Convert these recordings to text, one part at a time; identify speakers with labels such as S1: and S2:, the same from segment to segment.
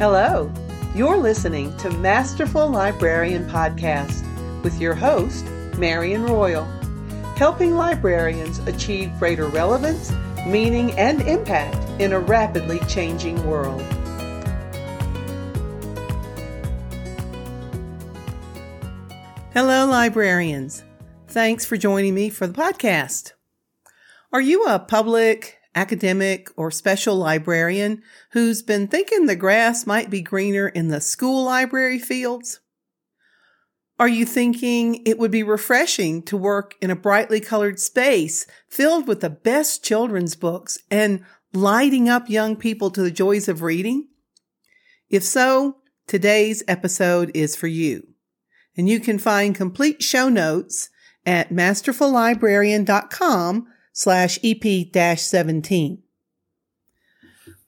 S1: Hello, you're listening to Masterful Librarian Podcast with your host, Marion Royal, helping librarians achieve greater relevance, meaning, and impact in a rapidly changing world. Hello, librarians. Thanks for joining me for the podcast. Are you a public, academic, or special librarian who's been thinking the grass might be greener in the school library fields? Are you thinking it would be refreshing to work in a brightly colored space filled with the best children's books and lighting up young people to the joys of reading? If so, today's episode is for you. And you can find complete show notes at masterfullibrarian.com slash EP-17.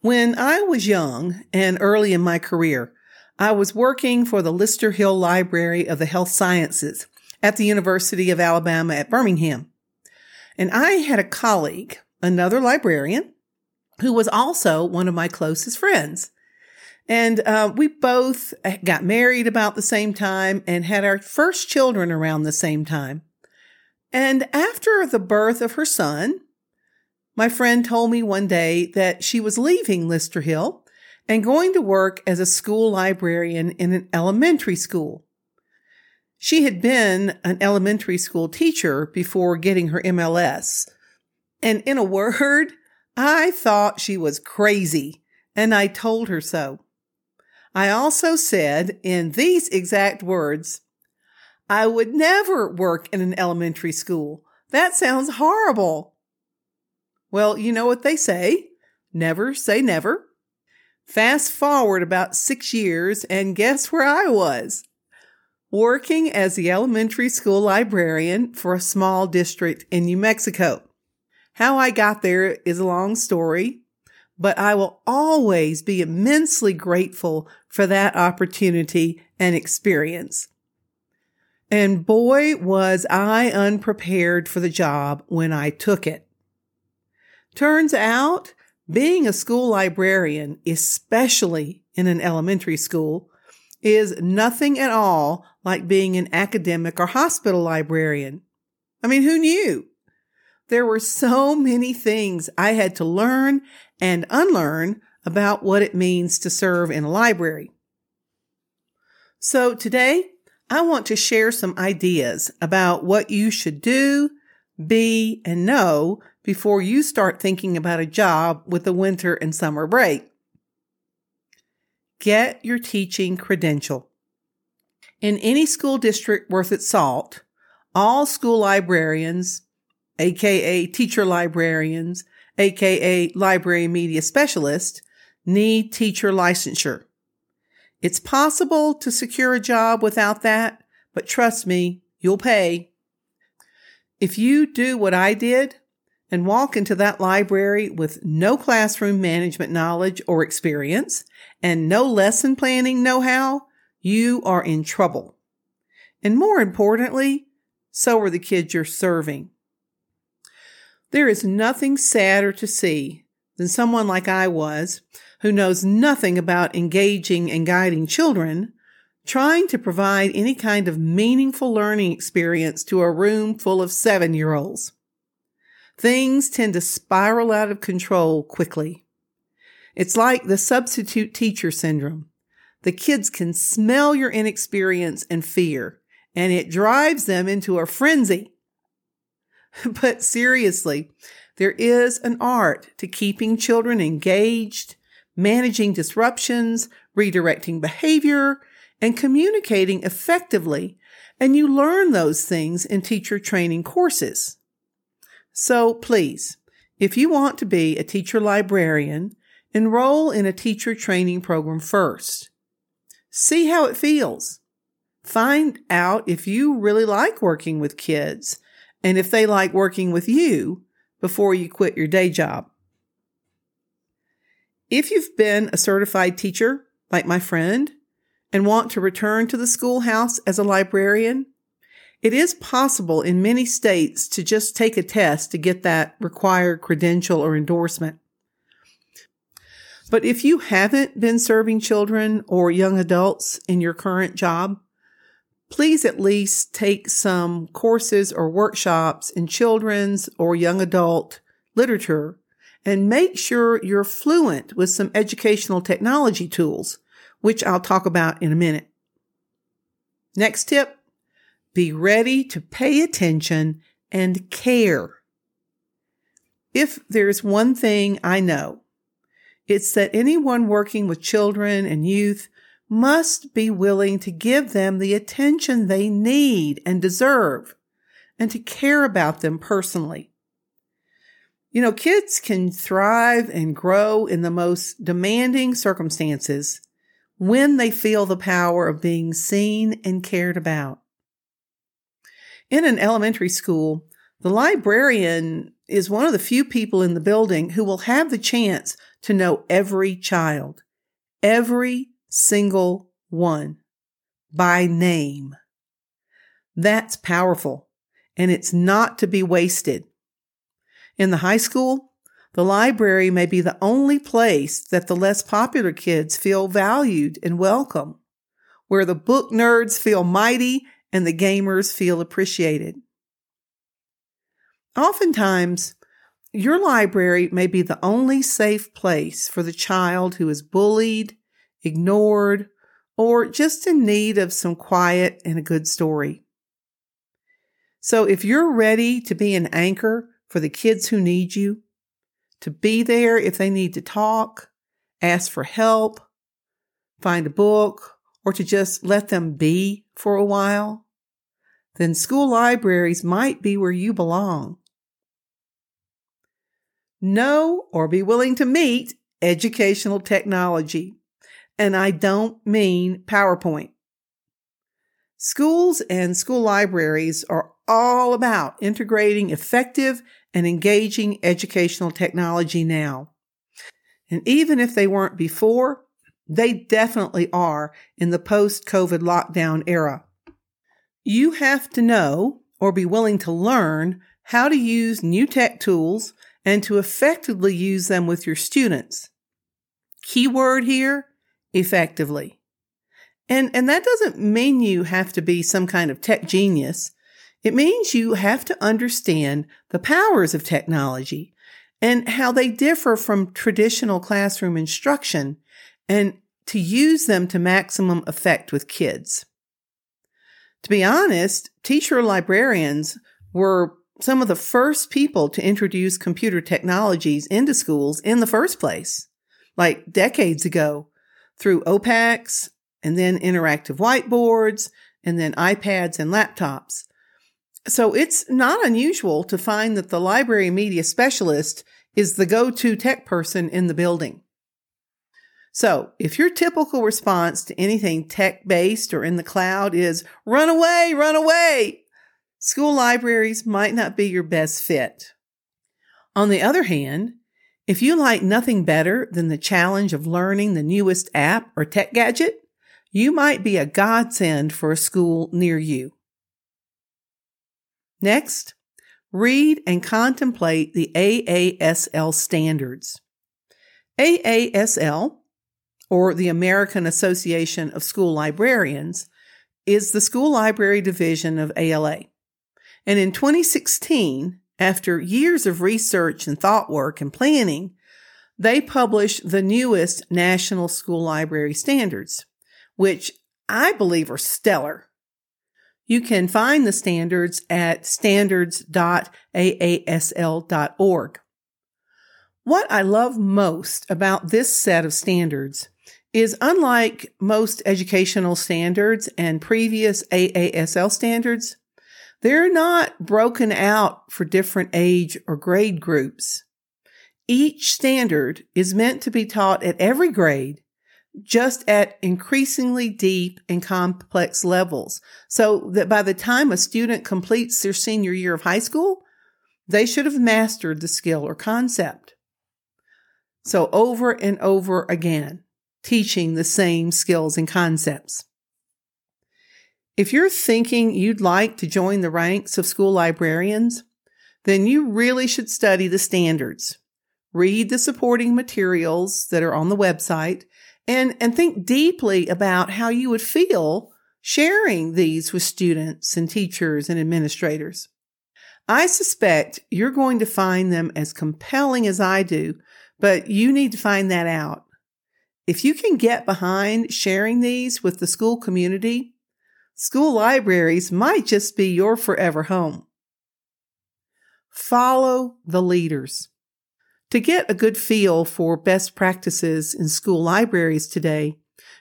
S1: When I was young and early in my career, I was working for the Lister Hill Library of the Health Sciences at the University of Alabama at Birmingham. And I had a colleague, another librarian, who was also one of my closest friends. And uh, we both got married about the same time and had our first children around the same time. And after the birth of her son, my friend told me one day that she was leaving Lister Hill and going to work as a school librarian in an elementary school. She had been an elementary school teacher before getting her MLS. And in a word, I thought she was crazy, and I told her so. I also said in these exact words, I would never work in an elementary school. That sounds horrible. Well, you know what they say. Never say never. Fast forward about six years and guess where I was? Working as the elementary school librarian for a small district in New Mexico. How I got there is a long story, but I will always be immensely grateful for that opportunity and experience. And boy, was I unprepared for the job when I took it. Turns out being a school librarian, especially in an elementary school, is nothing at all like being an academic or hospital librarian. I mean, who knew? There were so many things I had to learn and unlearn about what it means to serve in a library. So today I want to share some ideas about what you should do, be, and know before you start thinking about a job with the winter and summer break. Get your teaching credential. In any school district worth its salt, all school librarians, aka teacher librarians, aka library media specialists, need teacher licensure. It's possible to secure a job without that, but trust me, you'll pay. If you do what I did and walk into that library with no classroom management knowledge or experience and no lesson planning know-how, you are in trouble. And more importantly, so are the kids you're serving. There is nothing sadder to see than someone like I was who knows nothing about engaging and guiding children, trying to provide any kind of meaningful learning experience to a room full of seven year olds. Things tend to spiral out of control quickly. It's like the substitute teacher syndrome. The kids can smell your inexperience and fear, and it drives them into a frenzy. but seriously, there is an art to keeping children engaged, managing disruptions, redirecting behavior, and communicating effectively. And you learn those things in teacher training courses. So please, if you want to be a teacher librarian, enroll in a teacher training program first. See how it feels. Find out if you really like working with kids and if they like working with you before you quit your day job. If you've been a certified teacher, like my friend, and want to return to the schoolhouse as a librarian, it is possible in many states to just take a test to get that required credential or endorsement. But if you haven't been serving children or young adults in your current job, please at least take some courses or workshops in children's or young adult literature and make sure you're fluent with some educational technology tools, which I'll talk about in a minute. Next tip, be ready to pay attention and care. If there's one thing I know, it's that anyone working with children and youth must be willing to give them the attention they need and deserve and to care about them personally. You know, kids can thrive and grow in the most demanding circumstances when they feel the power of being seen and cared about. In an elementary school, the librarian is one of the few people in the building who will have the chance to know every child, every single one by name. That's powerful and it's not to be wasted. In the high school, the library may be the only place that the less popular kids feel valued and welcome, where the book nerds feel mighty and the gamers feel appreciated. Oftentimes, your library may be the only safe place for the child who is bullied, ignored, or just in need of some quiet and a good story. So if you're ready to be an anchor for the kids who need you, to be there if they need to talk, ask for help, find a book, or to just let them be for a while, then school libraries might be where you belong know or be willing to meet educational technology. And I don't mean PowerPoint. Schools and school libraries are all about integrating effective and engaging educational technology now. And even if they weren't before, they definitely are in the post COVID lockdown era. You have to know or be willing to learn how to use new tech tools and to effectively use them with your students. Keyword here, effectively. And, and that doesn't mean you have to be some kind of tech genius. It means you have to understand the powers of technology and how they differ from traditional classroom instruction and to use them to maximum effect with kids. To be honest, teacher librarians were some of the first people to introduce computer technologies into schools in the first place, like decades ago through OPACs and then interactive whiteboards and then iPads and laptops. So it's not unusual to find that the library media specialist is the go-to tech person in the building. So if your typical response to anything tech based or in the cloud is run away, run away, school libraries might not be your best fit. On the other hand, if you like nothing better than the challenge of learning the newest app or tech gadget, you might be a godsend for a school near you. Next, read and contemplate the AASL standards. AASL, or the American Association of School Librarians, is the school library division of ALA. And in 2016, after years of research and thought work and planning, they published the newest National School Library Standards, which I believe are stellar. You can find the standards at standards.aasl.org. What I love most about this set of standards is unlike most educational standards and previous AASL standards, they're not broken out for different age or grade groups. Each standard is meant to be taught at every grade, just at increasingly deep and complex levels, so that by the time a student completes their senior year of high school, they should have mastered the skill or concept. So over and over again, teaching the same skills and concepts. If you're thinking you'd like to join the ranks of school librarians, then you really should study the standards. read the supporting materials that are on the website, and, and think deeply about how you would feel sharing these with students and teachers and administrators. I suspect you're going to find them as compelling as I do, but you need to find that out. If you can get behind sharing these with the school community, school libraries might just be your forever home. Follow the leaders. To get a good feel for best practices in school libraries today,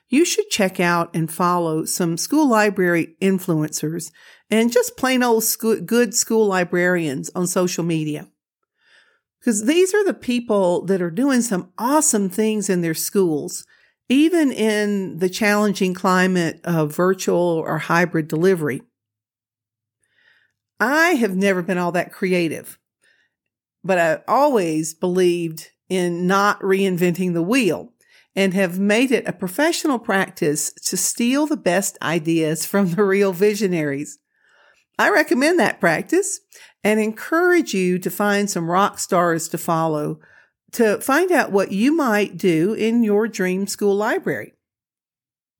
S1: you should check out and follow some school library influencers and just plain old school, good school librarians on social media. Because these are the people that are doing some awesome things in their schools, even in the challenging climate of virtual or hybrid delivery. I have never been all that creative, but I always believed in not reinventing the wheel and have made it a professional practice to steal the best ideas from the real visionaries. I recommend that practice and encourage you to find some rock stars to follow to find out what you might do in your dream school library.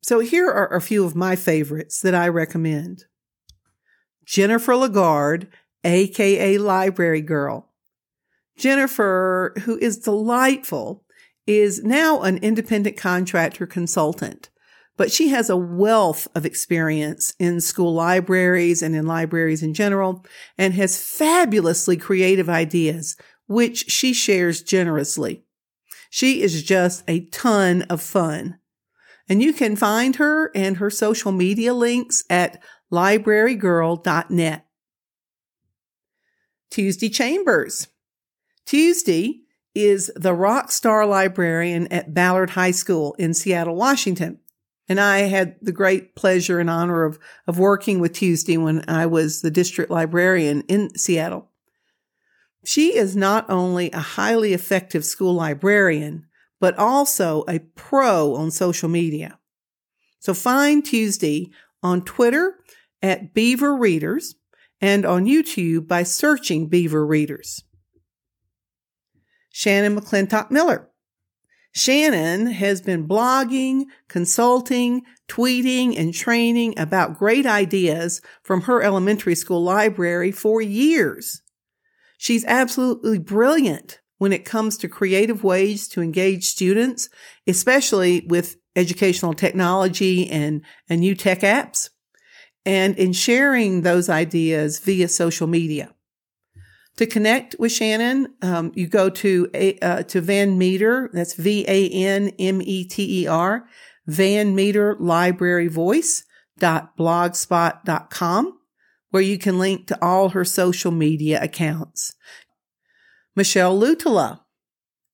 S1: So here are a few of my favorites that I recommend. Jennifer LaGarde, aka Library Girl. Jennifer, who is delightful, is now an independent contractor consultant, but she has a wealth of experience in school libraries and in libraries in general and has fabulously creative ideas, which she shares generously. She is just a ton of fun. And you can find her and her social media links at librarygirl.net. Tuesday Chambers. Tuesday is the rock star librarian at Ballard High School in Seattle, Washington. And I had the great pleasure and honor of, of working with Tuesday when I was the district librarian in Seattle. She is not only a highly effective school librarian, but also a pro on social media. So find Tuesday on Twitter at Beaver Readers and on YouTube by searching Beaver Readers. Shannon McClintock Miller. Shannon has been blogging, consulting, tweeting, and training about great ideas from her elementary school library for years. She's absolutely brilliant when it comes to creative ways to engage students, especially with educational technology and, and new tech apps, and in sharing those ideas via social media. To connect with Shannon, um, you go to uh, to Van Meter. That's V A N M E T E R. Van Meter Library Voice dot blogspot dot com, where you can link to all her social media accounts. Michelle Luhtala,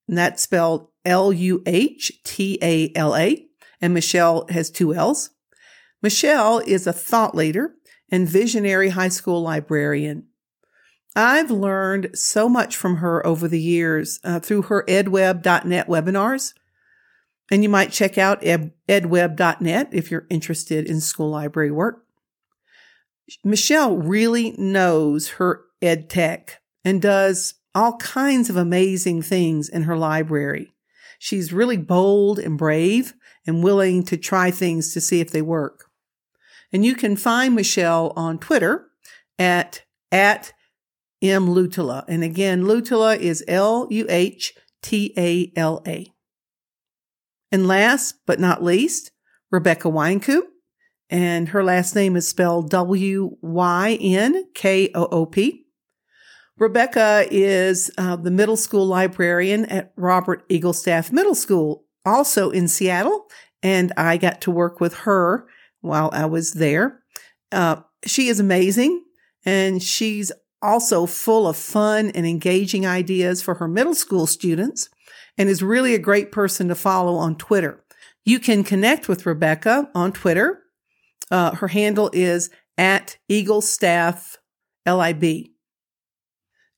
S1: and that's spelled L U H T A L A, and Michelle has two L's. Michelle is a thought leader and visionary high school librarian. I've learned so much from her over the years uh, through her edweb.net webinars. And you might check out ed- edweb.net if you're interested in school library work. Michelle really knows her ed tech and does all kinds of amazing things in her library. She's really bold and brave and willing to try things to see if they work. And you can find Michelle on Twitter at, at M. Luhtala. And again, Luhtala is L U H T A L A. And last but not least, Rebecca Wynkoop. And her last name is spelled W Y N K O O P. Rebecca is uh, the middle school librarian at Robert Eaglestaff Middle School, also in Seattle. And I got to work with her while I was there. Uh, she is amazing and she's also full of fun and engaging ideas for her middle school students and is really a great person to follow on Twitter. You can connect with Rebecca on Twitter. Uh, her handle is at Eagle Staff LIB.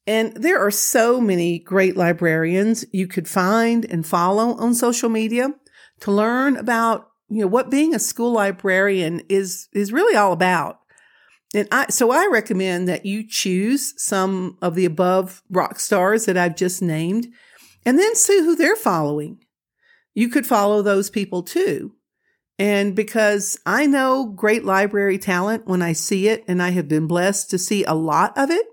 S1: And there are so many great librarians you could find and follow on social media to learn about, you know, what being a school librarian is, is really all about. And I, so I recommend that you choose some of the above rock stars that I've just named and then see who they're following. You could follow those people too. And because I know great library talent when I see it, and I have been blessed to see a lot of it,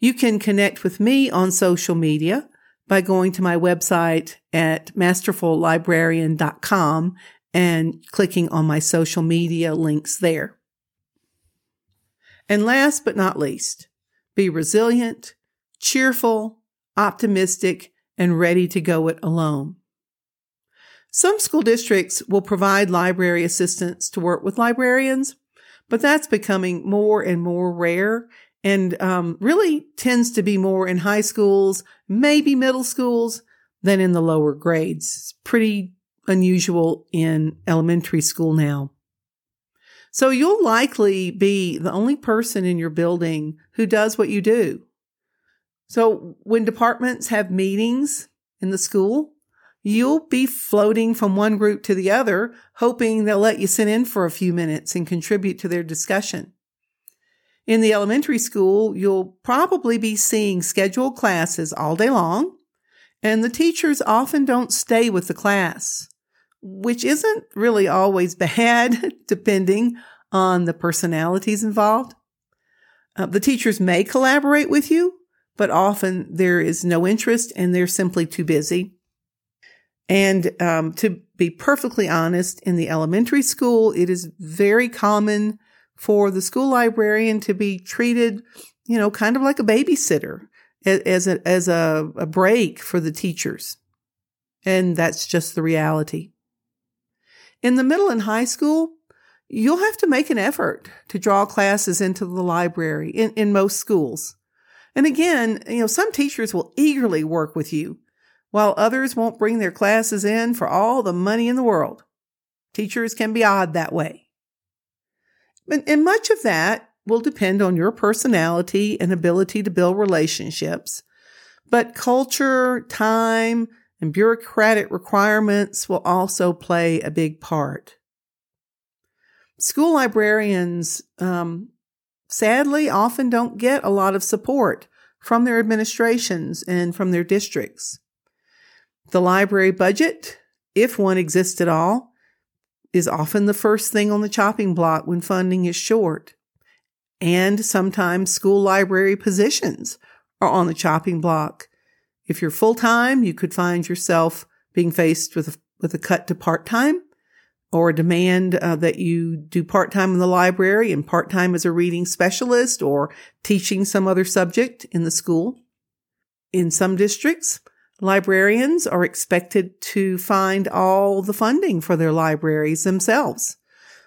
S1: you can connect with me on social media by going to my website at masterfullibrarian.com and clicking on my social media links there. And last but not least, be resilient, cheerful, optimistic, and ready to go it alone. Some school districts will provide library assistants to work with librarians, but that's becoming more and more rare and um, really tends to be more in high schools, maybe middle schools, than in the lower grades. It's pretty unusual in elementary school now. So you'll likely be the only person in your building who does what you do. So when departments have meetings in the school, you'll be floating from one group to the other, hoping they'll let you sit in for a few minutes and contribute to their discussion. In the elementary school, you'll probably be seeing scheduled classes all day long, and the teachers often don't stay with the class, which isn't really always bad, depending on the personalities involved. Uh, the teachers may collaborate with you, but often there is no interest and they're simply too busy. And um, to be perfectly honest, in the elementary school, it is very common for the school librarian to be treated, you know, kind of like a babysitter as a, as a, a break for the teachers. And that's just the reality. In the middle and high school, you'll have to make an effort to draw classes into the library in, in most schools. And again, you know, some teachers will eagerly work with you, while others won't bring their classes in for all the money in the world. Teachers can be odd that way. And, and much of that will depend on your personality and ability to build relationships. But culture, time, and bureaucratic requirements will also play a big part. School librarians, um, sadly, often don't get a lot of support from their administrations and from their districts. The library budget, if one exists at all, is often the first thing on the chopping block when funding is short. And sometimes school library positions are on the chopping block. If you're full time, you could find yourself being faced with a, with a cut to part time or a demand uh, that you do part time in the library and part time as a reading specialist or teaching some other subject in the school. In some districts, librarians are expected to find all the funding for their libraries themselves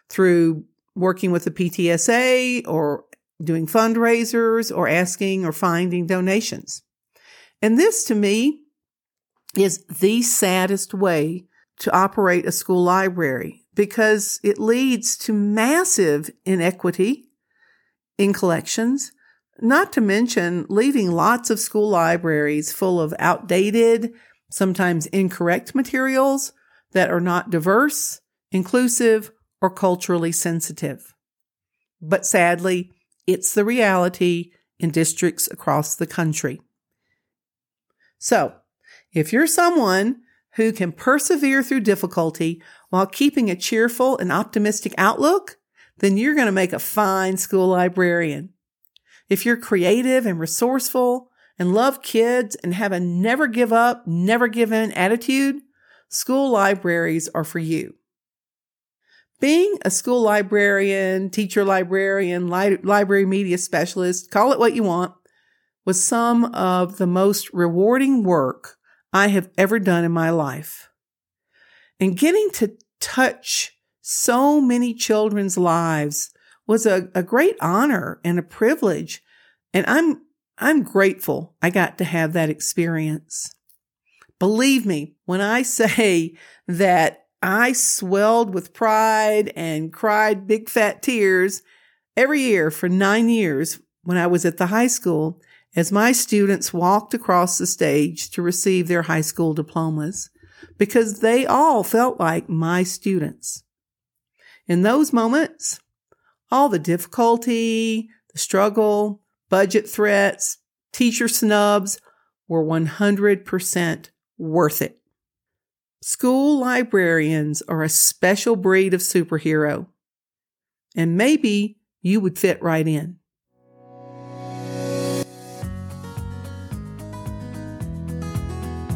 S1: through working with the PTSA or doing fundraisers or asking or finding donations. And this to me is the saddest way to operate a school library because it leads to massive inequity in collections, not to mention leaving lots of school libraries full of outdated, sometimes incorrect materials that are not diverse, inclusive, or culturally sensitive. But sadly, it's the reality in districts across the country. So, if you're someone who can persevere through difficulty while keeping a cheerful and optimistic outlook, then you're going to make a fine school librarian. If you're creative and resourceful and love kids and have a never give up, never give in attitude, school libraries are for you. Being a school librarian, teacher librarian, li- library media specialist, call it what you want, was some of the most rewarding work I have ever done in my life. And getting to touch so many children's lives was a, a great honor and a privilege. And I'm, I'm grateful I got to have that experience. Believe me, when I say that I swelled with pride and cried big fat tears every year for nine years when I was at the high school, as my students walked across the stage to receive their high school diplomas because they all felt like my students. In those moments, all the difficulty, the struggle, budget threats, teacher snubs, were 100% worth it. School librarians are a special breed of superhero, and maybe you would fit right in.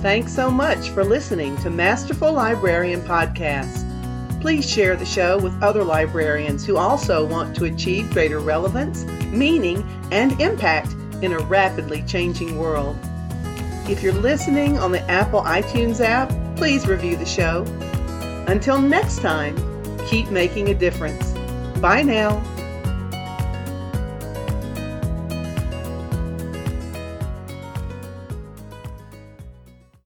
S1: Thanks so much for listening to Masterful Librarian Podcast. Please share the show with other librarians who also want to achieve greater relevance, meaning, and impact in a rapidly changing world. If you're listening on the Apple iTunes app, please review the show. Until next time, keep making a difference. Bye now.